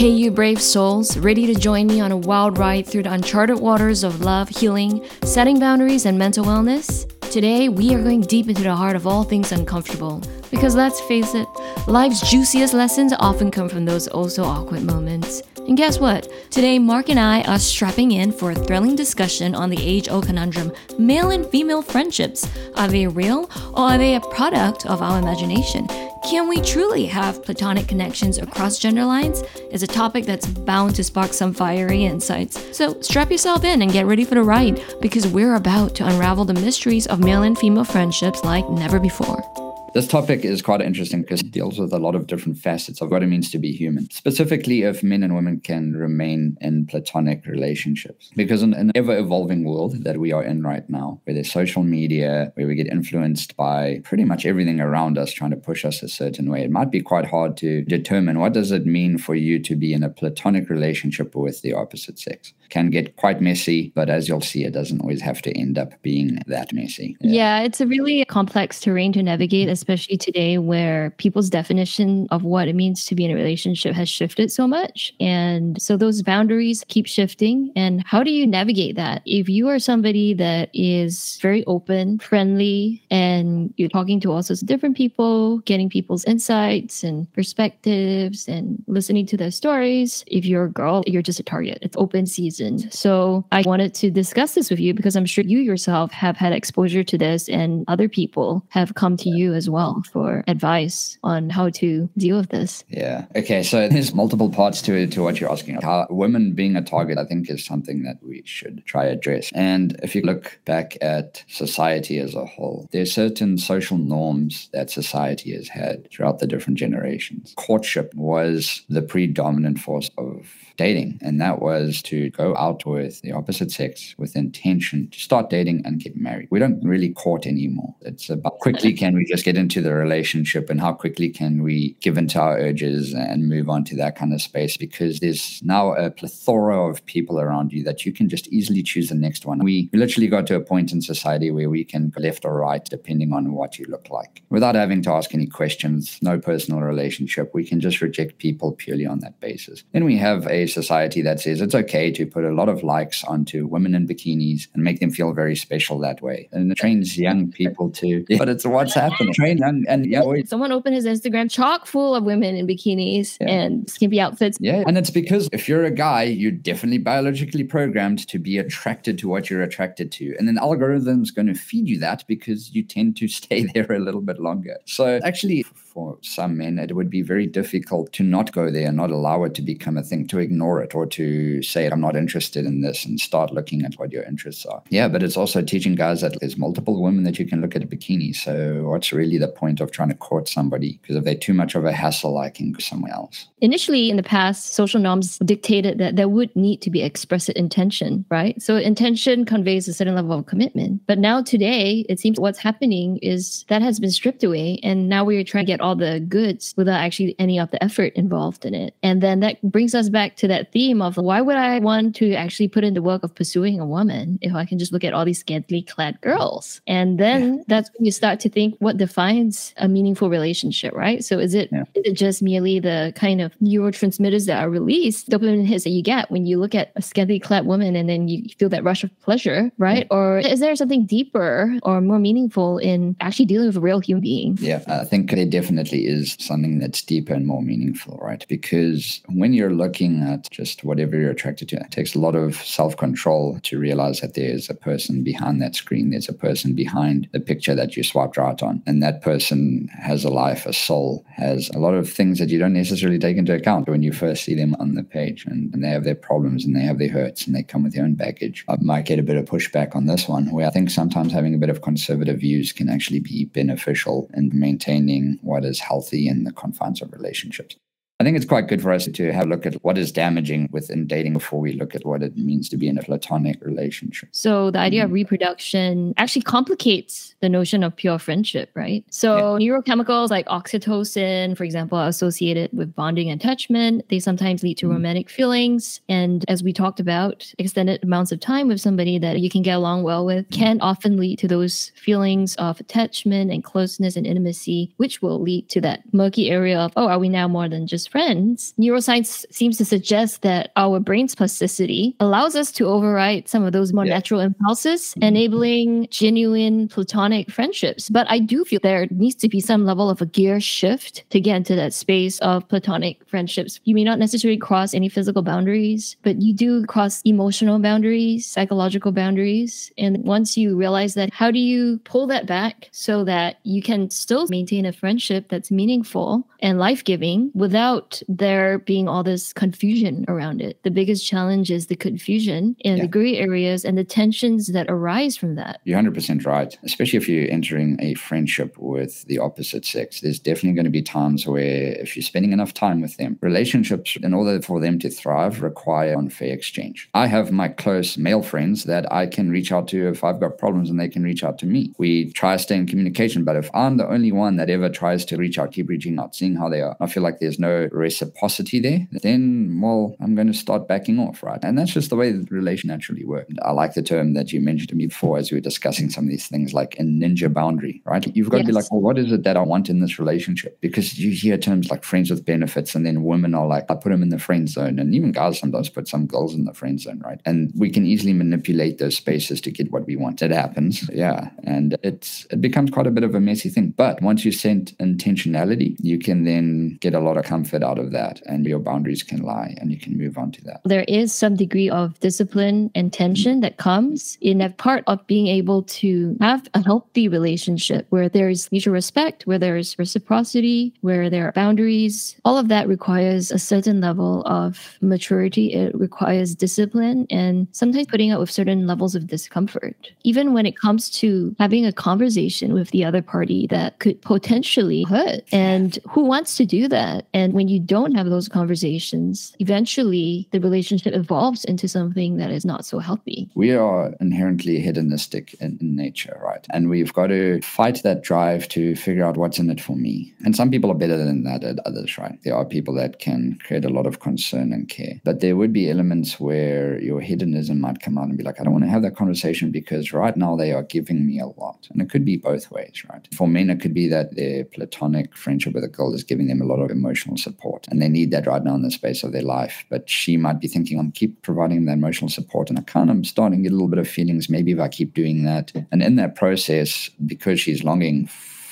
Hey, you brave souls, ready to join me on a wild ride through the uncharted waters of love, healing, setting boundaries, and mental wellness? Today, we are going deep into the heart of all things uncomfortable. Because let's face it, life's juiciest lessons often come from those oh so awkward moments. And guess what? Today, Marc and I are strapping in for a thrilling discussion on the age old conundrum male and female friendships. Are they real or are they a product of our imagination? Can we truly have platonic connections across gender lines? Is a topic that's bound to spark some fiery insights. So strap yourself in and get ready for the ride because we're about to unravel the mysteries of male and female friendships like never before. This topic is quite interesting because it deals with a lot of different facets of what it means to be human, specifically if men and women can remain in platonic relationships. Because in an ever evolving world that we are in right now, where there's social media, where we get influenced by pretty much everything around us trying to push us a certain way, it might be quite hard to determine what does it mean for you to be in a platonic relationship with the opposite sex. Can get quite messy, but as you'll see, it doesn't always have to end up being that messy. Yeah, yeah it's a really complex terrain to navigate especially today where people's definition of what it means to be in a relationship has shifted so much. And so those boundaries keep shifting. And how do you navigate that? If you are somebody that is very open, friendly, and you're talking to all sorts of different people, getting people's insights and perspectives and listening to their stories, if you're a girl, you're just a target. It's open season. So I wanted to discuss this with you because I'm sure you yourself have had exposure to this and other people have come to you as well for advice on how to deal with this. Yeah. Okay. So there's multiple parts to to what you're asking. How women being a target, I think, is something that we should try address. And if you look back at society as a whole, there's certain social norms that society has had throughout the different generations. Courtship was the predominant force of dating, and that was to go out with the opposite sex with intention to start dating and get married. We don't really court anymore. It's about quickly can we just get into the relationship and how quickly can we give into our urges and move on to that kind of space because there's now a plethora of people around you that you can just easily choose the next one. We literally got to a point in society where we can go left or right depending on what you look like without having to ask any questions, no personal relationship. We can just reject people purely on that basis. Then we have a society that says it's okay to put a lot of likes onto women in bikinis and make them feel very special that way. And it trains young people to, but it's what's happening. Young and young boys. Someone opened his Instagram chock full of women in bikinis yeah. and skimpy outfits. Yeah. And it's because if you're a guy, you're definitely biologically programmed to be attracted to what you're attracted to. And then algorithm's going to feed you that because you tend to stay there a little bit longer. So actually, for some men, it would be very difficult to not go there and not allow it to become a thing, to ignore it or to say, I'm not interested in this and start looking at what your interests are. Yeah, but it's also teaching guys that there's multiple women that you can look at a bikini. So what's really the point of trying to court somebody? Because if they're too much of a hassle, I can go somewhere else. Initially, in the past, social norms dictated that there would need to be explicit intention, right? So intention conveys a certain level of commitment. But now today, it seems what's happening is that has been stripped away. And now we're trying to get all the goods without actually any of the effort involved in it. And then that brings us back to that theme of why would I want to actually put in the work of pursuing a woman if I can just look at all these scantily clad girls? And then yeah. that's when you start to think what defines a meaningful relationship, right? So is it yeah. is it just merely the kind of neurotransmitters that are released, dopamine hits that you get when you look at a scantily clad woman and then you feel that rush of pleasure, right? Yeah. Or is there something deeper or more meaningful in actually dealing with a real human being? Yeah, I think they definitely definitely is something that's deeper and more meaningful, right? Because when you're looking at just whatever you're attracted to, it takes a lot of self control to realize that there's a person behind that screen, there's a person behind the picture that you swiped right on. And that person has a life, a soul, has a lot of things that you don't necessarily take into account when you first see them on the page. And, and they have their problems and they have their hurts and they come with their own baggage. I might get a bit of pushback on this one, where I think sometimes having a bit of conservative views can actually be beneficial in maintaining what what is healthy in the confines of relationships. I think it's quite good for us to have a look at what is damaging within dating before we look at what it means to be in a platonic relationship. So the idea of mm-hmm. reproduction actually complicates the notion of pure friendship, right? So yeah. neurochemicals like oxytocin, for example, are associated with bonding and attachment. They sometimes lead to mm. romantic feelings. And as we talked about, extended amounts of time with somebody that you can get along well with mm. can often lead to those feelings of attachment and closeness and intimacy, which will lead to that murky area of, oh, are we now more than just friends, neuroscience seems to suggest that our brain's plasticity allows us to override some of those more yeah. natural impulses, mm-hmm. enabling genuine platonic friendships. But I do feel there needs to be some level of a gear shift to get into that space of platonic friendships. You may not necessarily cross any physical boundaries, but you do cross emotional boundaries, psychological boundaries. And once you realize that, how do you pull that back so that you can still maintain a friendship that's meaningful and life giving without there being all this confusion around it? The biggest challenge is the confusion in yeah. the gray areas and the tensions that arise from that. You're 100% right, especially if you're entering a friendship with the opposite sex. There's definitely going to be times where, if you're spending enough time with them, relationships, in order for them to thrive, require unfair exchange. I have my close male friends that I can reach out to if I've got problems and they can reach out to me. We try to stay in communication, but if I'm the only one that ever tries to reach out, keep reaching out, seeing how they are, I feel like there's no reciprocity there, then, well, I'm going to start backing off, right? And that's just the way the relation naturally works. I like the term that you mentioned to me before as we were discussing some of these things like a ninja boundary, right? You've got yes. to be like, well, what is it that I want in this relationship? Because you hear terms like friends with benefits, and then women are like, I put them in the friend zone. And even guys sometimes put some girls in the friend zone, right? And we can easily manipulate those spaces to get what we want. It happens. Yeah. And it's it becomes quite a bit of a messy thing. But once you set intentionality, you can then get a lot of comfort out of that and your boundaries can lie and you can move on to that. There is some degree of discipline and tension that comes in a part of being able to have a healthy relationship where there's mutual respect, where there's reciprocity, where there are boundaries. All of that requires a certain level of maturity. It requires discipline and sometimes putting up with certain levels of discomfort. Even when it comes to having a conversation with the other party that could potentially hurt. And who wants to do that? And when you don't have those conversations, eventually the relationship evolves into something that is not so healthy. We are inherently hedonistic in, in nature, right? And we've got to fight that drive to figure out what's in it for me. And some people are better than that at others, right? There are people that can create a lot of concern and care. But there would be elements where your hedonism might come out and be like, I don't want to have that conversation because right now they are giving me a lot. And it could be both ways, right? For men, it could be that their platonic friendship with a girl is giving them a lot of emotional support and they need that right now in the space of their life. But she might be thinking, I'm keep providing that emotional support. And I kind of am starting to get a little bit of feelings. Maybe if I keep doing that. And in that process, because she's longing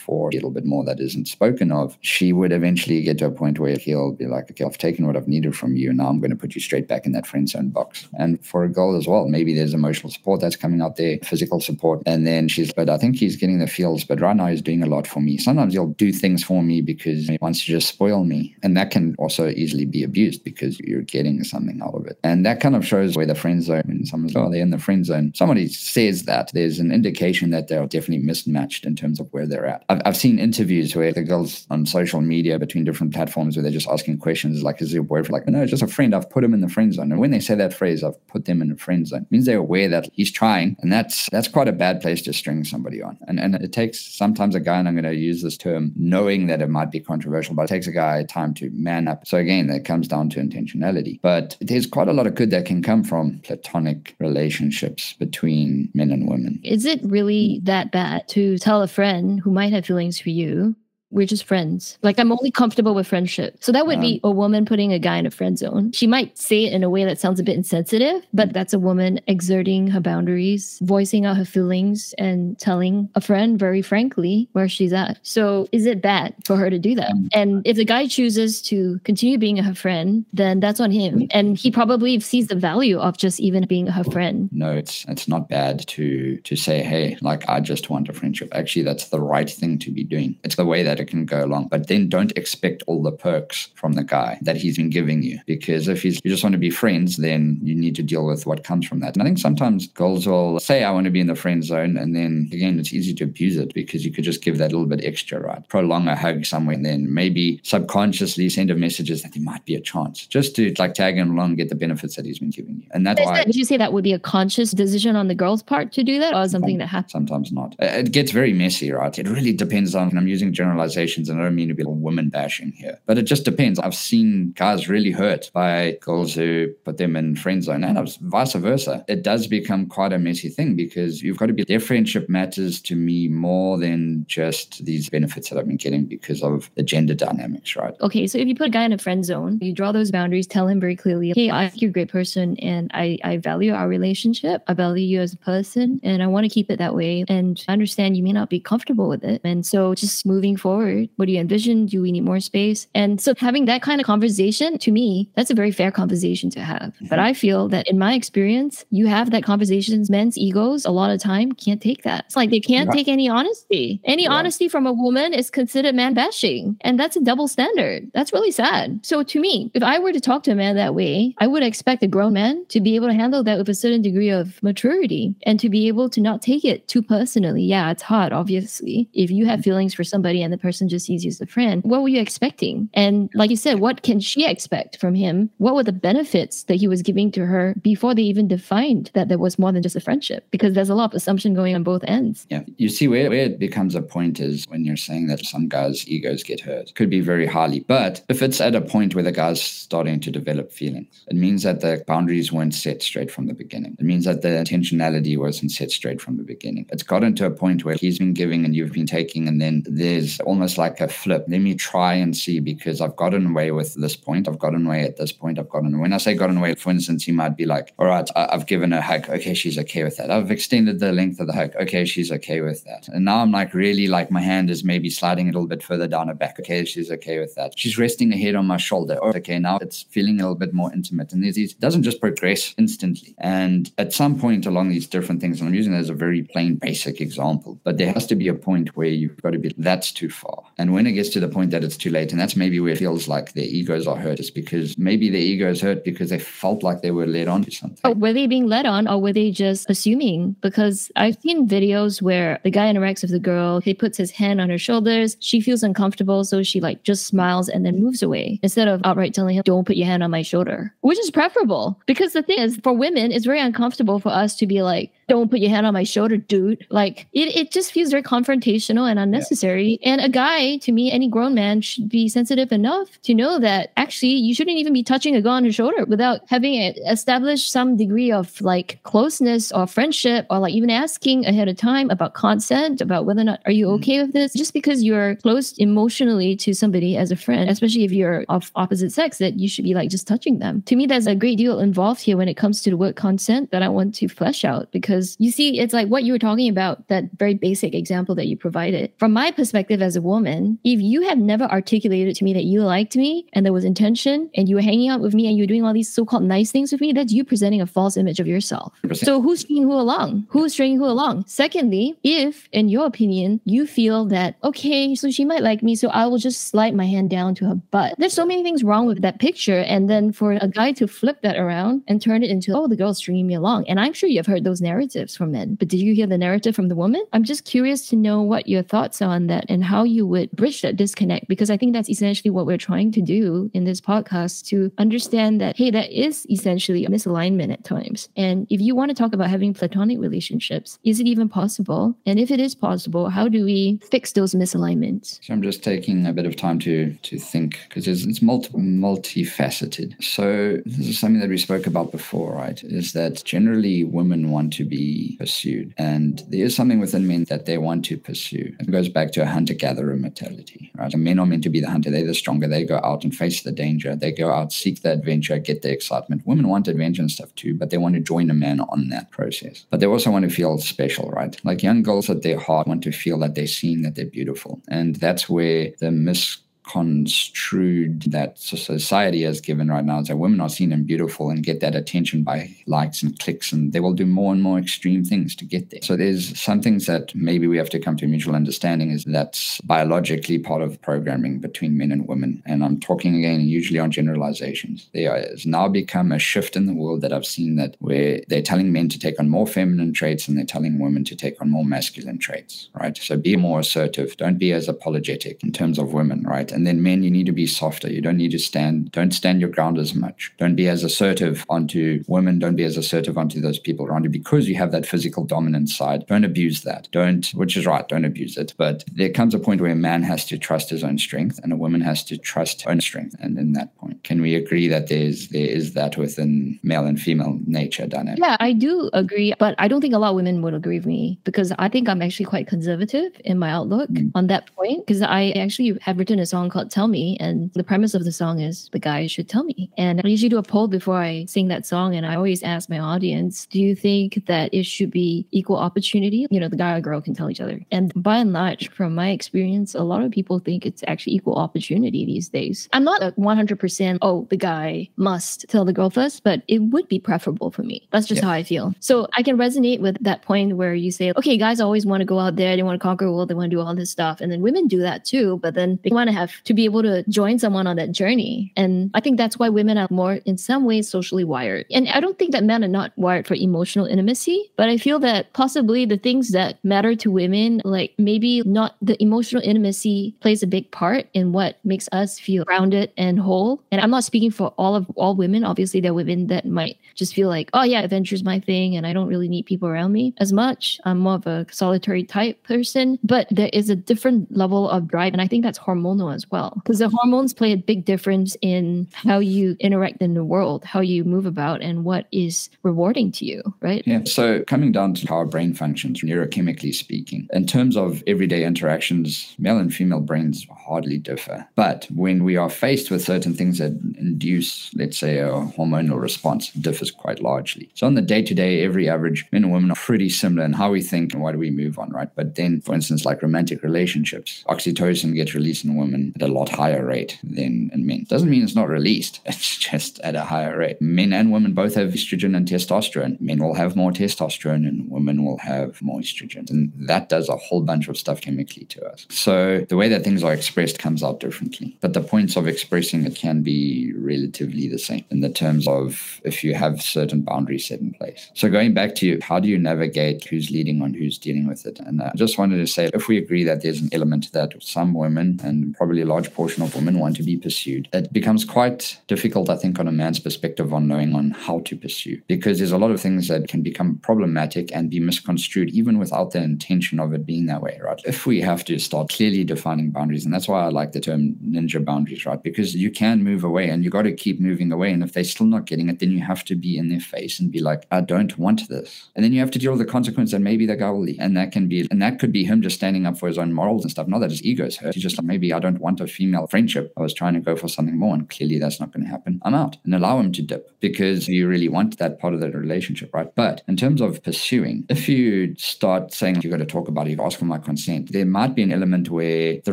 for a little bit more that isn't spoken of, she would eventually get to a point where he'll be like, okay, I've taken what I've needed from you. And now I'm going to put you straight back in that friend zone box. And for a girl as well, maybe there's emotional support that's coming out there, physical support. And then she's, but I think he's getting the feels, but right now he's doing a lot for me. Sometimes he'll do things for me because he wants to just spoil me. And that can also easily be abused because you're getting something out of it. And that kind of shows where the friend zone, and someone's, oh, they're in the friend zone. Somebody says that, there's an indication that they're definitely mismatched in terms of where they're at. I've I've, I've seen interviews where the girls on social media between different platforms where they're just asking questions like, is your boyfriend? Like, no, just a friend. I've put him in the friend zone. And when they say that phrase, I've put them in the friend zone, it means they're aware that he's trying. And that's that's quite a bad place to string somebody on. And and it takes sometimes a guy, and I'm going to use this term, knowing that it might be controversial, but it takes a guy time to man up. So again, that comes down to intentionality. But there's quite a lot of good that can come from platonic relationships between men and women. Is it really that bad to tell a friend who might have feelings for you we're just friends. Like I'm only comfortable with friendship. So that would um, be a woman putting a guy in a friend zone. She might say it in a way that sounds a bit insensitive, but that's a woman exerting her boundaries, voicing out her feelings, and telling a friend very frankly where she's at. So is it bad for her to do that? Um, and if the guy chooses to continue being her friend, then that's on him. And he probably sees the value of just even being her friend. No, it's it's not bad to to say, hey, like I just want a friendship. Actually, that's the right thing to be doing. It's the way that that it can go along. But then don't expect all the perks from the guy that he's been giving you. Because if he's, you just want to be friends, then you need to deal with what comes from that. And I think sometimes girls will say, I want to be in the friend zone. And then again, it's easy to abuse it because you could just give that little bit extra, right? Prolong a hug somewhere and then maybe subconsciously send a messages that there might be a chance just to like tag him along and get the benefits that he's been giving you. And that's why. Would you say that would be a conscious decision on the girl's part to do that or something that happens? Sometimes not. It gets very messy, right? It really depends on, I'm using generalized generalizations, and I don't mean to be woman bashing here, but it just depends. I've seen guys really hurt by girls who put them in friend zone, and vice versa. It does become quite a messy thing because you've got to be their friendship matters to me more than just these benefits that I've been getting because of the gender dynamics, right? Okay, so if you put a guy in a friend zone, you draw those boundaries, tell him very clearly, hey, I think you're a great person and I, I value our relationship. I value you as a person and I want to keep it that way. And I understand you may not be comfortable with it. And so just moving forward, what do you envision? Do we need more space? And so having that kind of conversation, to me, that's a very fair conversation to have. Mm-hmm. But I feel that in my experience, you have that conversations, men's egos a lot of time can't take that. It's like they can't take any honesty. Any honesty from a woman is considered man bashing. And that's a double standard. That's really sad. So to me, if I were to talk to a man that way, I would expect a grown man to be able to handle that with a certain degree of maturity and to be able to not take it too personally. Yeah, it's hard, obviously. If you have feelings for somebody and the person just sees you as a friend, what were you expecting? And like you said, what can she expect from him? What were the benefits that he was giving to her before they even defined that there was more than just a friendship? Because there's a lot of assumption going on both ends. Yeah. You see, where, where it becomes a point is when you're saying that some guys' egos get hurt. Could be very highly. But if it's at a point where the guy's starting to develop feelings, it means that the boundaries weren't set straight from the beginning. It means that the intentionality wasn't set straight from the beginning. It's gotten to a point where he's been giving and you've been taking, and then there's almost like a flip. Let me try and see because I've gotten away with this point. I've gotten away at this point. I've gotten away. when I say gotten away, for instance, he might be like, all right, I've given a hug. Okay, she's okay with that. I've extended the length of the hug. Okay, she's okay with that. And now I'm like really like my hand is maybe sliding a little bit further down her back. Okay, she's okay with that. She's resting her head on my shoulder. Oh, okay, now it's feeling a little bit more intimate. And these it doesn't just progress instantly. And at some point along these different things, and I'm using it as a very plain basic example, but there has to be a point where you've got to be that's too far. And when it gets to the point that it's too late, and that's maybe where it feels like their egos are hurt, is because maybe their egos hurt because they felt like they were led on to something. Oh, were they being led on or were they just assuming? Because I've seen videos where the guy interacts with the girl, he puts his hand on her shoulders, she feels uncomfortable, so she like just smiles and then moves away instead of outright telling him, Don't put your hand on my shoulder, which is preferable. Because the thing is, for women, it's very uncomfortable for us to be like, don't put your hand on my shoulder, dude. Like it, it just feels very confrontational and unnecessary. Yeah. And a guy, to me, any grown man should be sensitive enough to know that actually you shouldn't even be touching a girl on her shoulder without having established some degree of like closeness or friendship or like even asking ahead of time about consent, about whether or not are you mm-hmm. okay with this? Just because you're close emotionally to somebody as a friend, especially if you're of opposite sex, that you should be like just touching them. To me, there's a great deal involved here when it comes to the word consent that I want to flesh out because because you see, it's like what you were talking about, that very basic example that you provided. From my perspective as a woman, if you have never articulated to me that you liked me and there was intention and you were hanging out with me and you were doing all these so called nice things with me, that's you presenting a false image of yourself. So who's stringing who along? Who's stringing who along? Secondly, if in your opinion, you feel that, okay, so she might like me, so I will just slide my hand down to her butt. There's so many things wrong with that picture. And then for a guy to flip that around and turn it into, oh, the girl's stringing me along. And I'm sure you've heard those narratives narratives men. But did you hear the narrative from the woman? I'm just curious to know what your thoughts are on that and how you would bridge that disconnect because I think that's essentially what we're trying to do in this podcast to understand that, hey, that is essentially a misalignment at times. And if you want to talk about having platonic relationships, is it even possible? And if it is possible, how do we fix those misalignments? So I'm just taking a bit of time to to think because it's, it's multi, multifaceted. So this is something that we spoke about before, right? Is that generally women want to be be pursued. And there is something within men that they want to pursue. It goes back to a hunter gatherer mentality, right? And men are meant to be the hunter. They're the stronger. They go out and face the danger. They go out, seek the adventure, get the excitement. Women want adventure and stuff too, but they want to join a man on that process. But they also want to feel special, right? Like young girls at their heart want to feel that they're seen, that they're beautiful. And that's where the mis construed that society has given right now is that women are seen and beautiful and get that attention by likes and clicks, and they will do more and more extreme things to get there. So there's some things that maybe we have to come to a mutual understanding is that's biologically part of programming between men and women. And I'm talking again usually on generalizations. There has now become a shift in the world that I've seen that where they're telling men to take on more feminine traits and they're telling women to take on more masculine traits, right? So be more assertive. Don't be as apologetic in terms of women, right? And then men, you need to be softer. You don't need to stand, don't stand your ground as much. Don't be as assertive onto women. Don't be as assertive onto those people around you because you have that physical dominant side. Don't abuse that. Don't, which is right, don't abuse it. But there comes a point where a man has to trust his own strength and a woman has to trust her own strength. And in that point, can we agree that there's there is that within male and female nature dynamic? Yeah, I do agree, but I don't think a lot of women would agree with me because I think I'm actually quite conservative in my outlook mm. on that point. Because I actually have written a song called Tell Me, and the premise of the song is the guy should tell me. And I usually do a poll before I sing that song, and I always ask my audience, do you think that it should be equal opportunity? You know, the guy or girl can tell each other. And by and large, from my experience, a lot of people think it's actually equal opportunity these days. I'm not a 100%, oh, the guy must tell the girl first, but it would be preferable for me. That's just yeah. how I feel. So I can resonate with that point where you say, okay, guys always want to go out there, they want to conquer the world, they want to do all this stuff. And then women do that too, but then they want to have to be able to join someone on that journey. And I think that's why women are more, in some ways, socially wired. And I don't think that men are not wired for emotional intimacy, but I feel that possibly the things that matter to women, like maybe not the emotional intimacy plays a big part in what makes us feel grounded and whole. And I'm not speaking for all of all women. Obviously, there are women that might just feel like, oh yeah, adventure's my thing and I don't really need people around me as much. I'm more of a solitary type person, but there is a different level of drive. And I think that's hormonal as well. Because the hormones play a big difference in how you interact in the world, how you move about, and what is rewarding to you, right? Yeah. So coming down to how our brain functions, neurochemically speaking, in terms of everyday interactions, male and female brains hardly differ. But when we are faced with certain things that induce, let's say, a hormonal response, differs quite largely. So on the day to day, every average men and women are pretty similar in how we think and why do we move on, right? But then, for instance, like romantic relationships, oxytocin gets released in women at a lot higher rate than in men. Doesn't mean it's not released, it's just at a higher rate. Men and women both have estrogen and testosterone. Men will have more testosterone and women will have more estrogen. And that does a whole bunch of stuff chemically to us. So the way that things are expressed comes out differently. But the points of expressing it can be relatively the same in the terms of if you have certain boundaries set in place. So going back to you, how do you navigate who's leading on who's dealing with it? And I just wanted to say if we agree that there's an element to that some women and probably a large portion of women want to be pursued, it becomes quite difficult, I think, on a man's perspective on knowing on how to pursue because there's a lot of things that can become problematic and be misconstrued even without the intention of it being that way, right? If we have to start clearly defining boundaries, and that's why I like the term ninja boundaries, right? Because you can move away and you got to keep moving away. And if they're still not getting it, then you have to be in their face and be like, I don't want this. And then you have to deal with the consequence that maybe the guy will leave. And that can be, and that could be him just standing up for his own morals and stuff. Not that his ego is hurt. He's just like, maybe I don't want a female friendship. I was trying to go for something more. And clearly that's not going to happen. I'm out and allow him to dip because you really want that part of the relationship, right? But in terms of pursuing, if you start saying you got to talk about it, you ask for my consent, there might be an element where the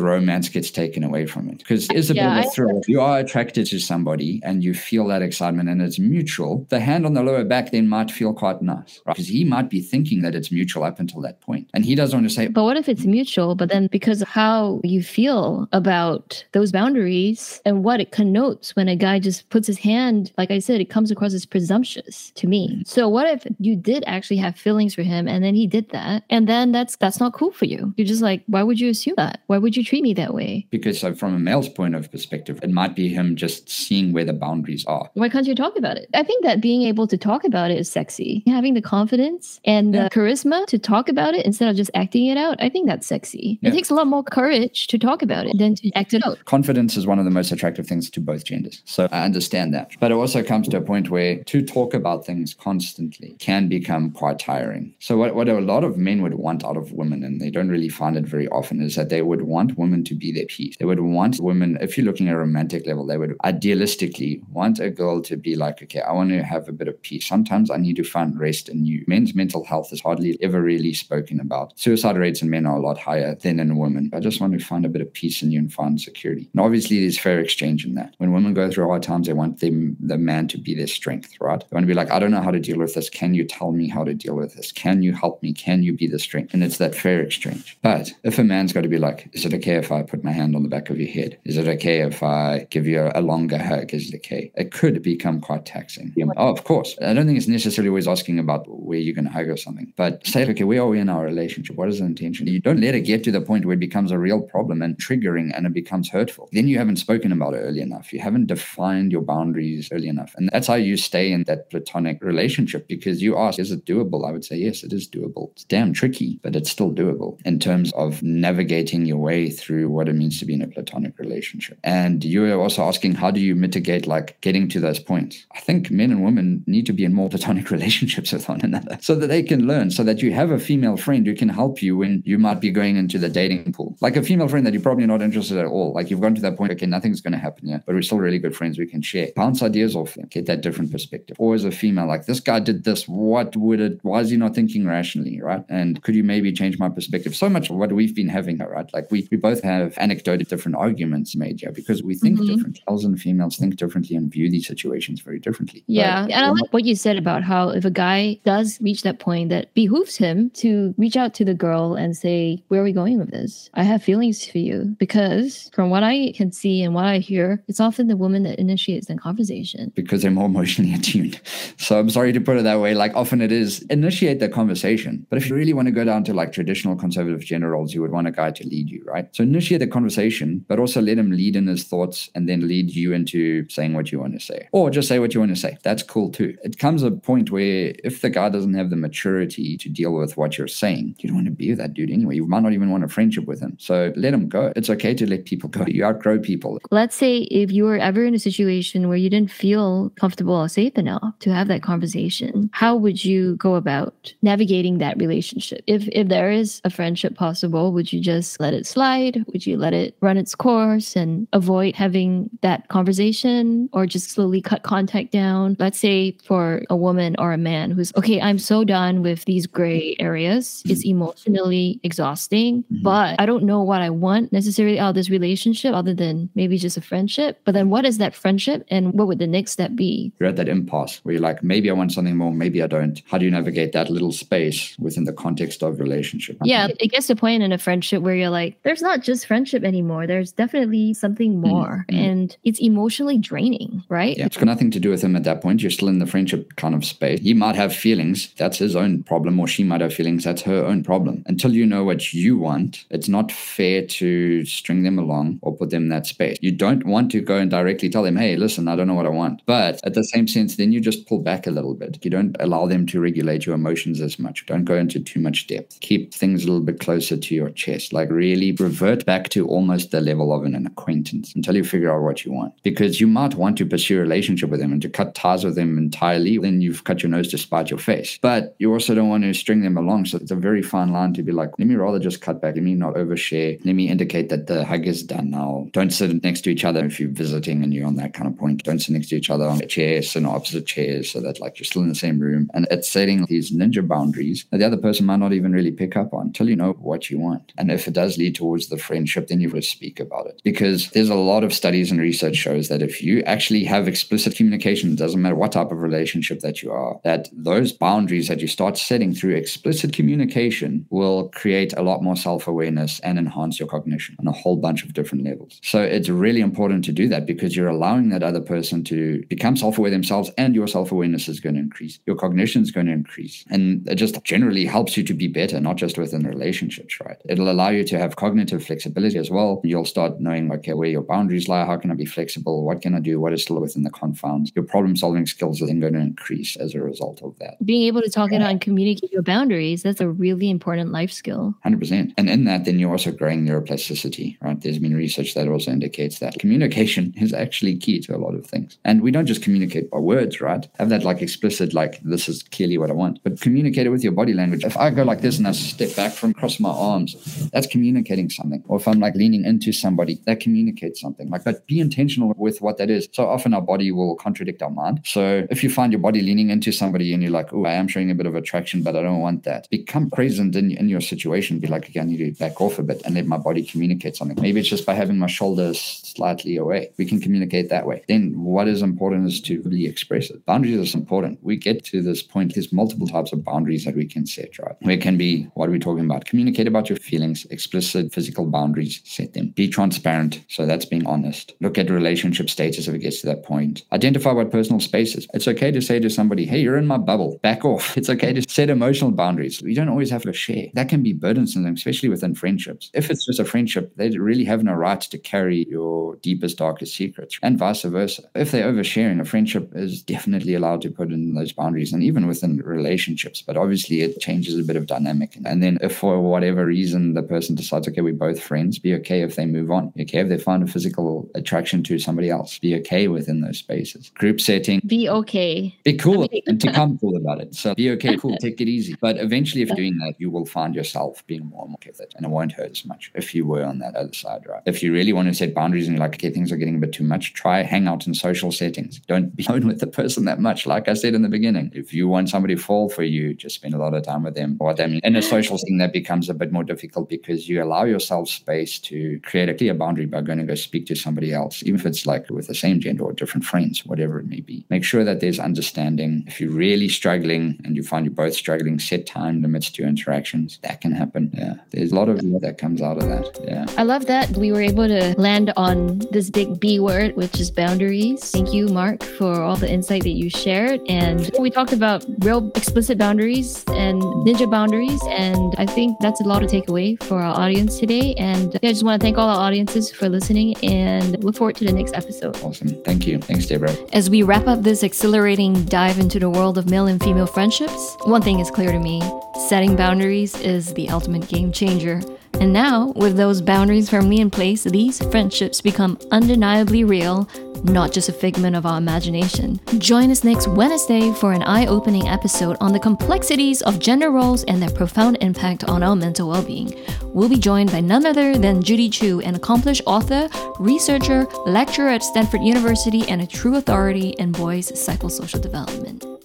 romance gets taken away from it because it's a yeah, bit of a thrill. If you are attracted to somebody and you feel that excitement and it's mutual, the hand on the lower back then might feel quite nice, right? Because he might be thinking that it's mutual up until that. And he doesn't want to say, But what if it's mutual? But then because of how you feel about those boundaries and what it connotes when a guy just puts his hand, like I said, it comes across as presumptuous to me. Mm-hmm. So what if you did actually have feelings for him and then he did that? And then that's that's not cool for you. You're just like, why would you assume that? Why would you treat me that way? Because so from a male's point of perspective, it might be him just seeing where the boundaries are. Why can't you talk about it? I think that being able to talk about it is sexy. Having the confidence and the yeah. charisma to talk about it instead of just acting it out, I think that's sexy. Yeah. It takes a lot more courage to talk about it than to act it out. Confidence is one of the most attractive things to both genders. So I understand that. But it also comes to a point where to talk about things constantly can become quite tiring. So what, what a lot of men would want out of women, and they don't really find it very often, is that they would want women to be their peace. They would want women, if you're looking at a romantic level, they would idealistically want a girl to be like, okay, I want to have a bit of peace. Sometimes I need to find rest in you. Men's mental health is hardly ever really spoken about. Suicide rates in men are a lot higher than in women. I just want to find a bit of peace in you and find security. And obviously, there's fair exchange in that. When women go through hard times, they want them, the man to be their strength, right? They want to be like, I don't know how to deal with this. Can you tell me how to deal with this? Can you help me? Can you be the strength? And it's that fair exchange. But if a man's got to be like, is it okay if I put my hand on the back of your head? Is it okay if I give you a, a longer hug? Is it okay? It could become quite taxing. Yeah. Oh, of course. I don't think it's necessarily always asking about where you're going to hug or something, but say, okay, where are we in our relationship? What is the intention? You don't let it get to the point where it becomes a real problem and triggering and becomes hurtful. Then you haven't spoken about it early enough. You haven't defined your boundaries early enough. And that's how you stay in that platonic relationship because you ask, is it doable? I would say, yes, it is doable. It's damn tricky, but it's still doable in terms of navigating your way through what it means to be in a platonic relationship. And you were also asking, how do you mitigate like getting to those points? I think men and women need to be in more platonic relationships with one another so that they can learn, so that you have a female friend who can help you when you might be going into the dating pool. Like a female friend that you're probably not interested at all. Like you've gone to that point, okay, nothing's going to happen yet, but we're still really good friends. We can share, bounce ideas off them, get that different perspective. Or as a female, like this guy did this, what would it, why is he not thinking rationally, right? And could you maybe change my perspective? So much of what we've been having, right? Like we, we both have anecdoted different arguments made here because we think mm-hmm. different. Males and females think differently and view these situations very differently. Yeah. But, and I like what you said about how if a guy does reach that point that behooves him to reach out to the girl and say, Where are we going with this? I have feelings for you. Because from what I can see and what I hear, it's often the woman that initiates the conversation. Because they're more emotionally attuned. So I'm sorry to put it that way. Like often it is initiate the conversation. But if you really want to go down to like traditional conservative gender roles, you would want a guy to lead you, right? So initiate the conversation, but also let him lead in his thoughts and then lead you into saying what you want to say. Or just say what you want to say. That's cool too. It comes a point where if the guy doesn't have the maturity to deal with what you're saying, you don't want to be with that dude anyway. You might not even want a friendship with him. So let him go. It's okay to let people go. You outgrow people. Let's say if you were ever in a situation where you didn't feel comfortable or safe enough to have that conversation, how would you go about navigating that relationship? If if there is a friendship possible, would you just let it slide? Would you let it run its course and avoid having that conversation or just slowly cut contact down? Let's say for a woman or a man who's okay, I'm so done with these gray areas. It's emotionally exhausting, mm-hmm. but I don't know what I want necessarily out of this relationship other than maybe just a friendship. But then what is that friendship and what would the next step be? You're at that impasse where you're like, maybe I want something more, maybe I don't. How do you navigate that little space within the context of relationship? Yeah, it gets to a point in a friendship where you're like, there's not just friendship anymore. There's definitely something mm-hmm. more. Mm-hmm. And it's emotionally draining, right? Yeah, it's got nothing to do with him at that point. You're still in the friendship kind of space. He might have feelings. That's his own problem. Or she might have feelings. That's her own problem. Until you know what you want, it's not fair to string them along or put them in that space. You don't want to go and directly tell them, hey, listen, I don't know what I want. But at the same sense, then you just pull back a little bit. You don't allow them to regulate your emotions as much. Don't go into too much depth. Keep things a little bit closer to your chest. Like really revert back to almost the level of an acquaintance until you figure out what you want. Because you might want to pursue a relationship with them and to cut ties with them entirely, then you've cut your nose to spite your face. But you also don't want to string them along. So it's a very fine line to be like, let me rather just cut back. Let me not overshare. Let me indicate that the hug is done now. Don't sit next to each other if you're visiting and you're on that kind of point. Don't sit next to each other on a chair, sit in opposite chairs so that like you're still in the same room. And it's setting these ninja boundaries that the other person might not even really pick up on until you know what you want. And if it does lead towards the friendship, then you will speak about it. Because there's a lot of studies and research shows that if you actually have explicit communication, it doesn't matter what type of relationship that you are, that those boundaries that you start setting through explicit communication will create a lot more self awareness and enhance your cognition on a whole bunch of different levels. So it's really important to do that because you're allowing that other person to become self aware themselves and your self awareness is going to increase. Your cognition is going to increase. And it just generally helps you to be better, not just within relationships, right? It'll allow you to have cognitive flexibility as well. You'll start knowing, okay, where your boundaries lie, how can I be flexible, what can I do, what is still within the confines. Your problem solving skills are then going to increase as a result of that. Being able to talk yeah. it out and communicate your boundaries, that's a really important life skill. 100%. And in that, then you're also growing neuroplasticity, right? There's been research that also indicates that communication is actually key to a lot of things. And we don't just communicate by words, right? Have that like explicit, like, this is clearly what I want, but communicate it with your body language. If I go like this and I step back from across my arms, that's communicating something. Or if I'm like leaning into somebody, that communicates something. Like, but be intentional with what that is. So often our body will contradict our mind. So if you find your body leaning into somebody and you're like, oh, I am showing a bit of attraction, but I don't want that, become present in, in your situation. Be like, okay, I need to back off a bit and let my body communicate something. Maybe it's just by having my shoulders slightly away. We can communicate that way. Then what is important is to really express it. Boundaries is important. We get to this point, there's multiple types of boundaries that we can set, right? We can be, what are we talking about? Communicate about your feelings, explicit physical boundaries, set them. Be transparent. So that's being honest. Look at relationship status if it gets to that point. Identify what personal space is. It's okay to say to somebody, hey, you're in my bubble. Back off. It's okay to set emotional boundaries. We don't always have to share. That can be burdensome, especially within friendships. If it's just a friendship, they really really have no right to carry your deepest, darkest secrets, and vice versa. If they're oversharing, a friendship is definitely allowed to put in those boundaries, and even within relationships. But obviously, it changes a bit of dynamic. And then, if for whatever reason the person decides, okay, we're both friends, be okay if they move on. Be okay if they find a physical attraction to somebody else. Be okay within those spaces. Group setting. Be okay. Be cool I mean, and be comfortable about it. So be okay, cool, take it easy. But eventually, if doing that, you will find yourself being more and more with it, and it won't hurt as much if you were on that other side, right? If you really want to set boundaries and you're like, okay, things are getting a bit too much, try hang out in social settings. Don't be alone with the person that much. Like I said in the beginning, if you want somebody to fall for you, just spend a lot of time with them. I mean, in a social thing that becomes a bit more difficult because you allow yourself space to create a clear boundary by going to go speak to somebody else, even if it's like with the same gender or different friends, whatever it may be. Make sure that there's understanding. If you're really struggling and you find you're both struggling, set time limits to your interactions. That can happen. Yeah. There's a lot of that comes out of that. Yeah. I love that we were able to land on this big B word, which is boundaries. Thank you, Marc, for all the insight that you shared. And we talked about real explicit boundaries and ninja boundaries. And I think that's a lot to take away for our audience today. And yeah, I just want to thank all our audiences for listening and look forward to the next episode. Awesome. Thank you. Thanks, Deborah. As we wrap up this exhilarating dive into the world of male and female friendships, one thing is clear to me setting boundaries is the ultimate game changer. And now, with those boundaries firmly in place, these friendships become undeniably real, not just a figment of our imagination. Join us next Wednesday for an eye opening episode on the complexities of gender roles and their profound impact on our mental well being. We'll be joined by none other than Judy Chu, an accomplished author, researcher, lecturer at Stanford University, and a true authority in boys' psychosocial development.